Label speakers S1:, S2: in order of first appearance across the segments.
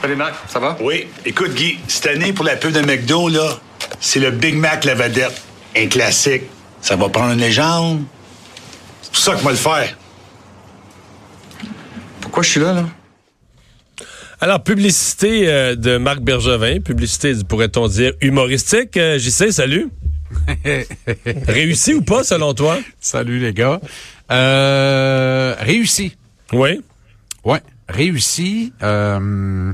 S1: Salut Mac, ça va?
S2: Oui. Écoute, Guy, cette année, pour la pub de McDo, là, c'est le Big Mac la vedette. Un classique. Ça va prendre une légende. C'est pour ça que moi le faire.
S1: Pourquoi je suis là, là?
S3: Alors, publicité euh, de Marc Bergevin, publicité, pourrait-on dire, humoristique. Euh, JC, salut. Réussi ou pas, selon toi?
S4: Salut les gars. Euh, réussi.
S3: Oui.
S4: Ouais, réussi. Euh,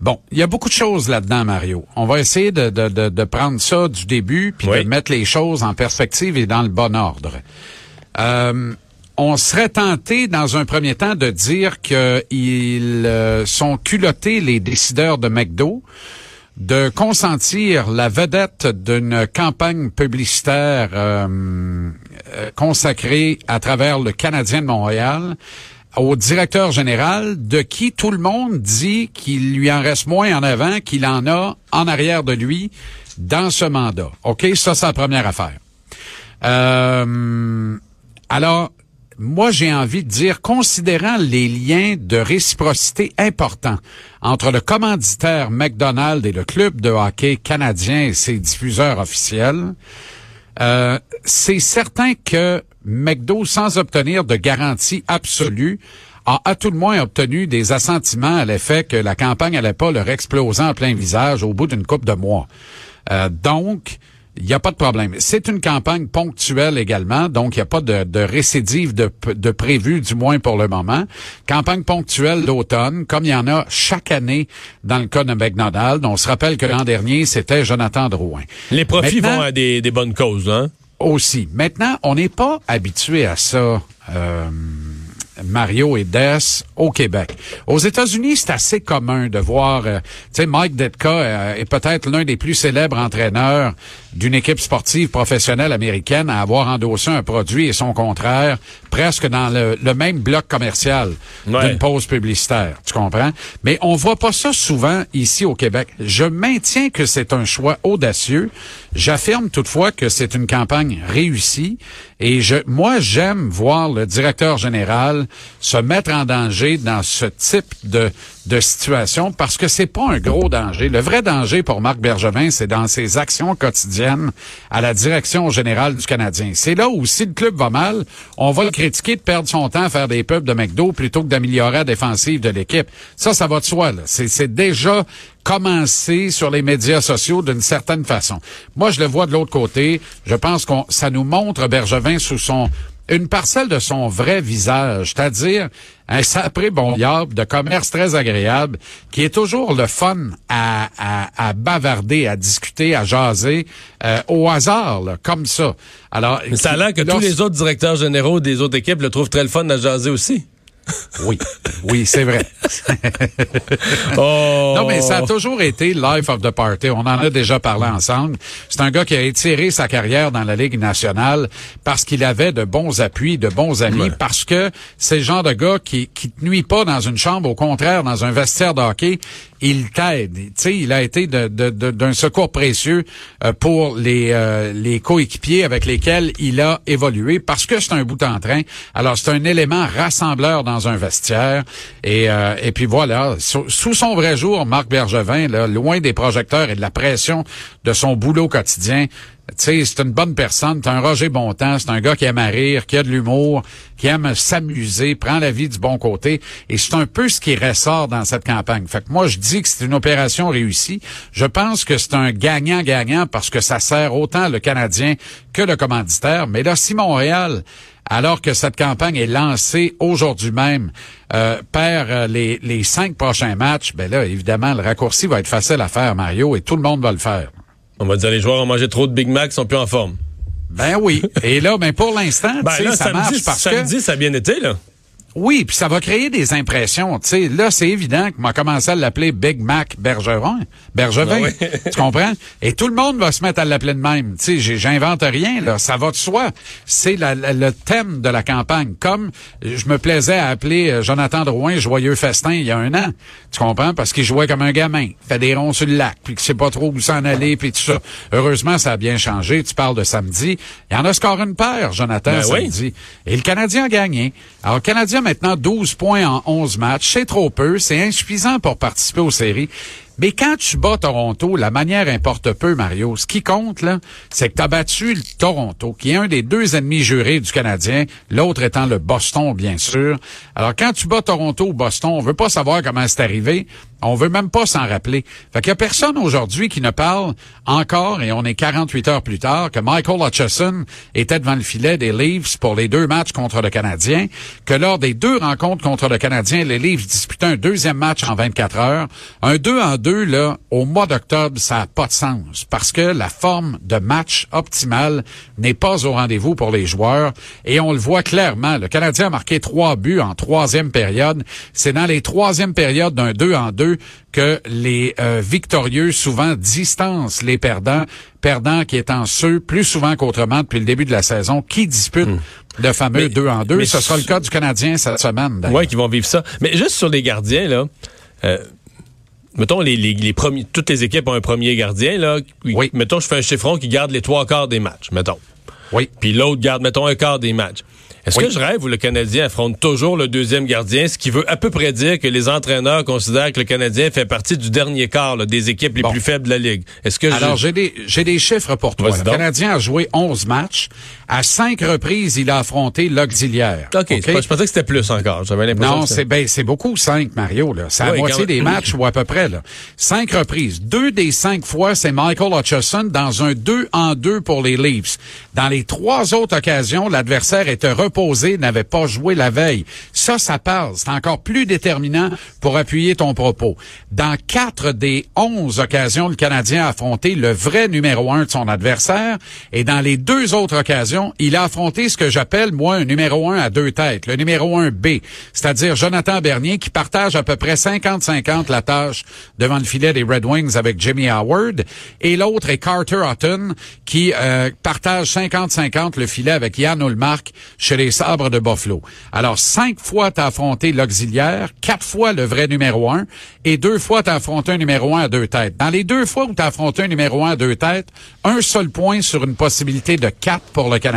S4: bon, il y a beaucoup de choses là-dedans, Mario. On va essayer de, de, de, de prendre ça du début puis
S3: Oui.
S4: de mettre les choses en perspective et dans le bon ordre. Euh, on serait tenté, dans un premier temps, de dire qu'ils euh, sont culottés, les décideurs de McDo, de consentir la vedette d'une campagne publicitaire euh, euh, consacrée à travers le Canadien de Montréal au directeur général de qui tout le monde dit qu'il lui en reste moins en avant qu'il en a en arrière de lui dans ce mandat. OK, ça c'est la première affaire. Euh, alors, moi, j'ai envie de dire, considérant les liens de réciprocité importants entre le commanditaire McDonald's et le club de hockey canadien et ses diffuseurs officiels, euh, c'est certain que McDo, sans obtenir de garantie absolue, a à tout le moins obtenu des assentiments à l'effet que la campagne allait pas leur exploser en plein visage au bout d'une coupe de mois. Euh, donc, il n'y a pas de problème. C'est une campagne ponctuelle également, donc il n'y a pas de, de récidive de, de prévu, du moins pour le moment. Campagne ponctuelle d'automne, comme il y en a chaque année dans le cas de McDonald's. On se rappelle que l'an dernier, c'était Jonathan Drouin.
S3: Les profits
S4: Maintenant-
S3: vont à des, des bonnes causes, hein?
S4: Aussi. Maintenant, on n'est pas habitué à ça, euh, Mario et Des, au Québec. Aux États-Unis, c'est assez commun de voir, euh, tu sais, Mike Detka euh, est peut-être l'un des plus célèbres entraîneurs d'une équipe sportive professionnelle américaine à avoir endossé un produit et son contraire presque dans le, le même bloc commercial
S3: Ouais.
S4: d'une pause publicitaire. Tu comprends? Mais on voit pas ça souvent ici au Québec. Je maintiens que c'est un choix audacieux. J'affirme toutefois que c'est une campagne réussie et je, moi, j'aime voir le directeur général se mettre en danger dans ce type de, de situation parce que c'est pas un gros danger. Le vrai danger pour Marc Bergevin, c'est dans ses actions quotidiennes à la direction générale du Canadien. C'est là où si le club va mal, on va le critiquer de perdre son temps à faire des pubs de McDo plutôt que d'améliorer la défensive de l'équipe. Ça, ça va de soi. c'est déjà commencé sur les médias sociaux d'une certaine façon. Moi, je le vois de l'autre côté. Je pense qu'on ça nous montre Bergevin sous son une parcelle de son vrai visage, c'est-à-dire un sapré bon diable de commerce très agréable, qui est toujours le fun à, à, à bavarder, à discuter, à jaser, euh, au hasard, là, comme ça. Alors,
S3: Mais ça a l'air que tous les autres directeurs généraux des autres équipes le trouvent très le fun à jaser aussi.
S4: Oui, oui, c'est vrai.
S3: Oh!
S4: Non, mais ça a toujours été life of the party. On en a déjà parlé ensemble. C'est un gars qui a étiré sa carrière dans la Ligue nationale parce qu'il avait de bons appuis, de bons amis,
S3: Ouais.
S4: parce que c'est le genre de gars qui, qui te nuit pas dans une chambre, au contraire, dans un vestiaire de hockey, il t'aide. Tu sais, il a été d'un secours précieux euh, pour les, euh, les coéquipiers avec lesquels il a évolué parce que c'est un bout en train. Alors, c'est un élément rassembleur dans un vestiaire. Et, euh, et puis voilà, sous, son vrai jour, Marc Bergevin, là, loin des projecteurs et de la pression de son boulot quotidien, sais, c'est une bonne personne, c'est un Roger Bontemps, c'est un gars qui aime à rire, qui a de l'humour, qui aime s'amuser, prend la vie du bon côté, et c'est un peu ce qui ressort dans cette campagne. Fait que moi, je dis que c'est une opération réussie. Je pense que c'est un gagnant-gagnant parce que ça sert autant le Canadien que le commanditaire. Mais là, si Montréal, alors que cette campagne est lancée aujourd'hui même, euh, perd euh, les, les cinq prochains matchs, ben là, évidemment, le raccourci va être facile à faire, Mario, et tout le monde va le faire.
S3: On va dire les joueurs ont mangé trop de Big Mac, sont plus en forme.
S4: Ben oui. Et là, ben pour l'instant,
S3: Ben
S4: ça
S3: samedi,
S4: marche parce
S3: samedi,
S4: que
S3: ça a bien été, là.
S4: Oui, puis ça va créer des impressions. Tu sais, là, c'est évident qu'on a commencé à l'appeler Big Mac Bergeron, Bergevin.
S3: Ah ouais.
S4: tu comprends? Et tout le monde va se mettre à l'appeler de même. Tu sais, j'invente rien, là. Ça va de soi. C'est le thème de la campagne. Comme je me plaisais à appeler euh, Jonathan Drouin Joyeux Festin il y a un an. Tu comprends? Parce qu'il jouait comme un gamin. Fait des ronds sur le lac, puis que sait pas trop où s'en aller, puis tout ça. Heureusement, ça a bien changé. Tu parles de samedi. Il y en a score une paire, Jonathan,
S3: Ben oui.
S4: samedi. Et le Canadien a gagné. Alors, le Canadien maintenant 12 points en 11 matchs. C'est trop peu. C'est insuffisant pour participer aux séries. Mais quand tu bats Toronto, la manière importe peu, Mario. Ce qui compte, là, c'est que tu as battu le Toronto, qui est un des deux ennemis jurés du Canadien, l'autre étant le Boston, bien sûr. Alors, quand tu bats Toronto ou Boston, on veut pas savoir comment c'est arrivé. On veut même pas s'en rappeler. Fait qu'il y a personne aujourd'hui qui ne parle encore, et on est 48 heures plus tard, que Michael Hutchison était devant le filet des Leafs pour les deux matchs contre le Canadien, que lors des deux rencontres contre le Canadien, les Leafs disputaient un deuxième match en 24 heures. Un 2 en 2, là, au mois d'octobre, ça n'a pas de sens, parce que la forme de match optimale n'est pas au rendez-vous pour les joueurs, et on le voit clairement. Le Canadien a marqué trois buts en troisième période. C'est dans les troisièmes périodes d'un 2 en 2 que les euh, victorieux souvent distancent les perdants, perdants qui étant ceux plus souvent qu'autrement depuis le début de la saison qui disputent le fameux
S3: Mais-
S4: 2 en 2.
S3: mais
S4: Ce sera le cas du Canadien cette semaine.
S3: Ouais, qui vont vivre ça. Mais juste sur les gardiens, là, euh, mettons, les, les, les premiers, toutes les équipes ont un premier gardien, là.
S4: Oui.
S3: Mettons, je fais un chiffron qui garde les trois quarts des matchs, mettons.
S4: Oui.
S3: Puis l'autre garde, mettons, un quart des matchs. Est-ce
S4: Oui.
S3: que je rêve où le Canadien affronte toujours le deuxième gardien, ce qui veut à peu près dire que les entraîneurs considèrent que le Canadien fait partie du dernier quart là, des équipes les
S4: Bon.
S3: plus faibles de la Ligue? Est-ce que
S4: Alors, j'ai des, des chiffres pour toi. Le. Canadien a joué 11 matchs. À cinq reprises, il a affronté l'auxiliaire.
S3: OK, pas- je pensais que c'était plus encore. J'avais l'impression
S4: Non, c'est ben, c'est beaucoup, cinq, Mario. Là. C'est la
S3: Oui,
S4: moitié des matchs ou à peu près. Là. Cinq reprises. Deux des cinq fois, c'est Michael Hutchison dans un 2 en 2 pour les Leafs. Dans les trois autres occasions, l'adversaire était reposé, n'avait pas joué la veille. Ça, ça parle. C'est encore plus déterminant pour appuyer ton propos. Dans quatre des onze occasions, le Canadien a affronté le vrai numéro un de son adversaire. Et dans les deux autres occasions, il a affronté ce que j'appelle, moi, un numéro un à deux têtes. Le numéro un B. C'est-à-dire Jonathan Bernier qui partage à peu près 50-50 la tâche devant le filet des Red Wings avec Jimmy Howard. Et l'autre est Carter Hutton qui euh, partage 50-50 le filet avec Yann Ulmark chez les Sabres de Buffalo. Alors, cinq fois t'as affronté l'auxiliaire, quatre fois le vrai numéro un, et deux fois t'as affronté un numéro un à deux têtes. Dans les deux fois où t'as affronté un numéro un à deux têtes, un seul point sur une possibilité de quatre pour le Canadien.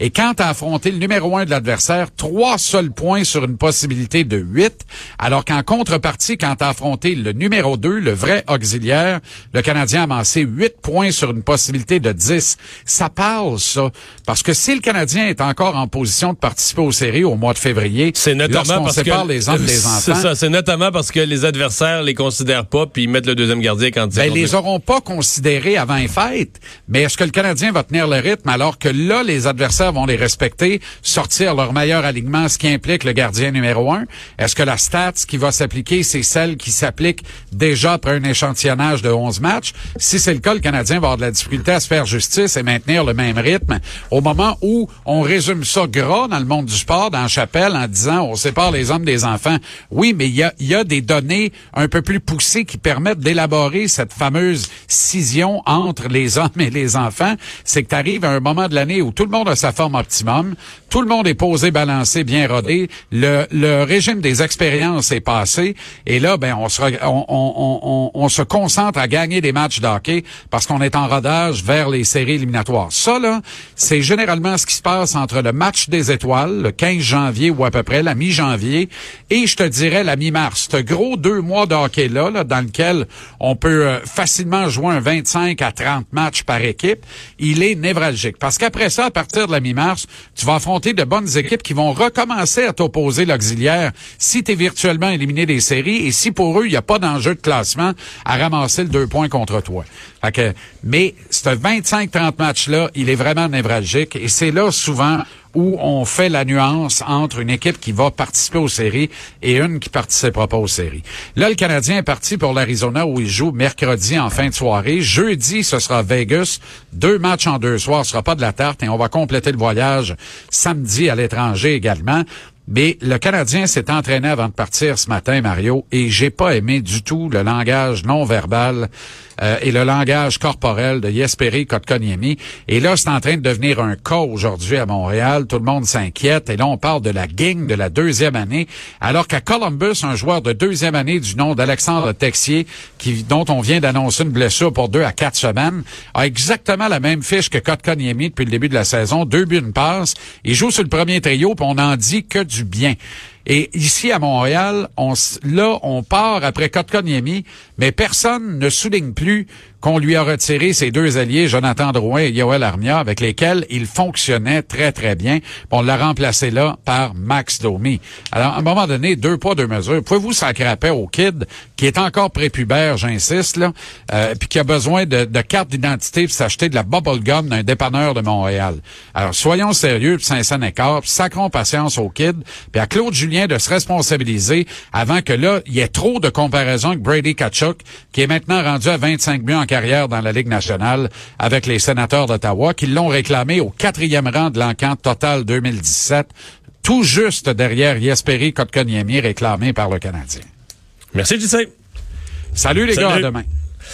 S4: Et quand t'as affronté le numéro un de l'adversaire, trois seuls points sur une possibilité de huit. Alors qu'en contrepartie, quand t'as affronté le numéro 2, le vrai auxiliaire, le Canadien a amassé huit points sur une possibilité de 10. Ça parle, ça. Parce que si le Canadien est encore en position de participer aux séries au mois de février,
S3: C'est notamment parce
S4: sépare
S3: que
S4: les hommes des
S3: C'est
S4: enfants,
S3: ça, c'est notamment parce que les adversaires les considèrent pas puis ils mettent le deuxième gardien quand
S4: ben,
S3: ils
S4: ils les auront pas considérés avant les fêtes. Mais est-ce que le Canadien va tenir le rythme alors que là, les adversaires vont les respecter, sortir leur meilleur alignement, ce qui implique le gardien numéro un? Est-ce que la stats qui va s'appliquer, c'est celle qui s'applique déjà après un échantillonnage de 11 matchs? Si c'est le cas, le Canadien va avoir de la difficulté à se faire justice et maintenir le même rythme. Au moment où on résume ça gras dans le monde du sport, dans la chapelle, en disant on sépare les hommes des enfants. Oui, mais il y a, des données un peu plus poussées qui permettent d'élaborer cette fameuse scission entre les hommes et les enfants. C'est que tu arrives à un moment de où tout le monde a sa forme optimum, tout le monde est posé, balancé, bien rodé, le, régime des expériences est passé, et là, ben, on se, concentre à gagner des matchs de hockey parce qu'on est en rodage vers les séries éliminatoires. Ça, là, c'est généralement ce qui se passe entre le match des étoiles, le 15 janvier ou à peu près la mi-janvier, et je te dirais la mi-mars. Ce gros deux mois de hockey-là, là, dans lequel on peut euh, facilement jouer un 25 à 30 matchs par équipe, il est névralgique. Parce qu'après ça, à partir de la mi-mars, tu vas affronter de bonnes équipes qui vont recommencer à t'opposer l'auxiliaire si tu es virtuellement éliminé des séries et si pour eux, il n'y a pas d'enjeu de classement à ramasser le deux points contre toi. Fait que, mais ce 25-30 matchs-là, il est vraiment névralgique et c'est là souvent où on fait la nuance entre une équipe qui va participer aux séries et une qui participera pas aux séries. Là, le Canadien est parti pour l'Arizona où il joue mercredi en fin de soirée. Jeudi, ce sera Vegas. Deux matchs en deux soirs, ce sera pas de la tarte et on va compléter le voyage samedi à l'étranger également. Mais le Canadien s'est entraîné avant de partir ce matin, Mario, et j'ai pas aimé du tout le langage non verbal euh, et le langage corporel de Jesperi Kotkaniemi. Et là, c'est en train de devenir un cas aujourd'hui à Montréal. Tout le monde s'inquiète. Et là, on parle de la gang de la deuxième année. Alors qu'à Columbus, un joueur de deuxième année du nom d'Alexandre Texier, dont on vient d'annoncer une blessure pour deux à quatre semaines, a exactement la même fiche que Kotkaniemi depuis le début de la saison. Deux buts, une passe. Il joue sur le premier trio, puis on en dit que du bien. Et ici à Montréal, on, là, on part après Kotkaniemi, mais personne ne souligne plus qu'on lui a retiré ses deux alliés, Jonathan Drouin et Yoel Armia, avec lesquels il fonctionnait très, très bien. On l'a remplacé là par Max Domi. Alors, à un moment donné, deux poids, deux mesures. Pouvez-vous s'accraper au kid qui est encore prépubère, j'insiste, là, euh, puis qui a besoin de, de carte d'identité pour s'acheter de la bubble gum d'un dépanneur de Montréal? Alors, soyons sérieux, puis saint écart, puis sacrons patience au kid, puis à Claude Julien de se responsabiliser avant que là, il y ait trop de comparaisons avec Brady Kachuk, qui est maintenant rendu à 25 millions en carrière dans la Ligue nationale avec les sénateurs d'Ottawa, qui l'ont réclamé au quatrième rang de l'enquête totale 2017, tout juste derrière Jesperi Kotkaniemi réclamé par le Canadien.
S3: Merci, JC.
S4: Salut les gars, à demain.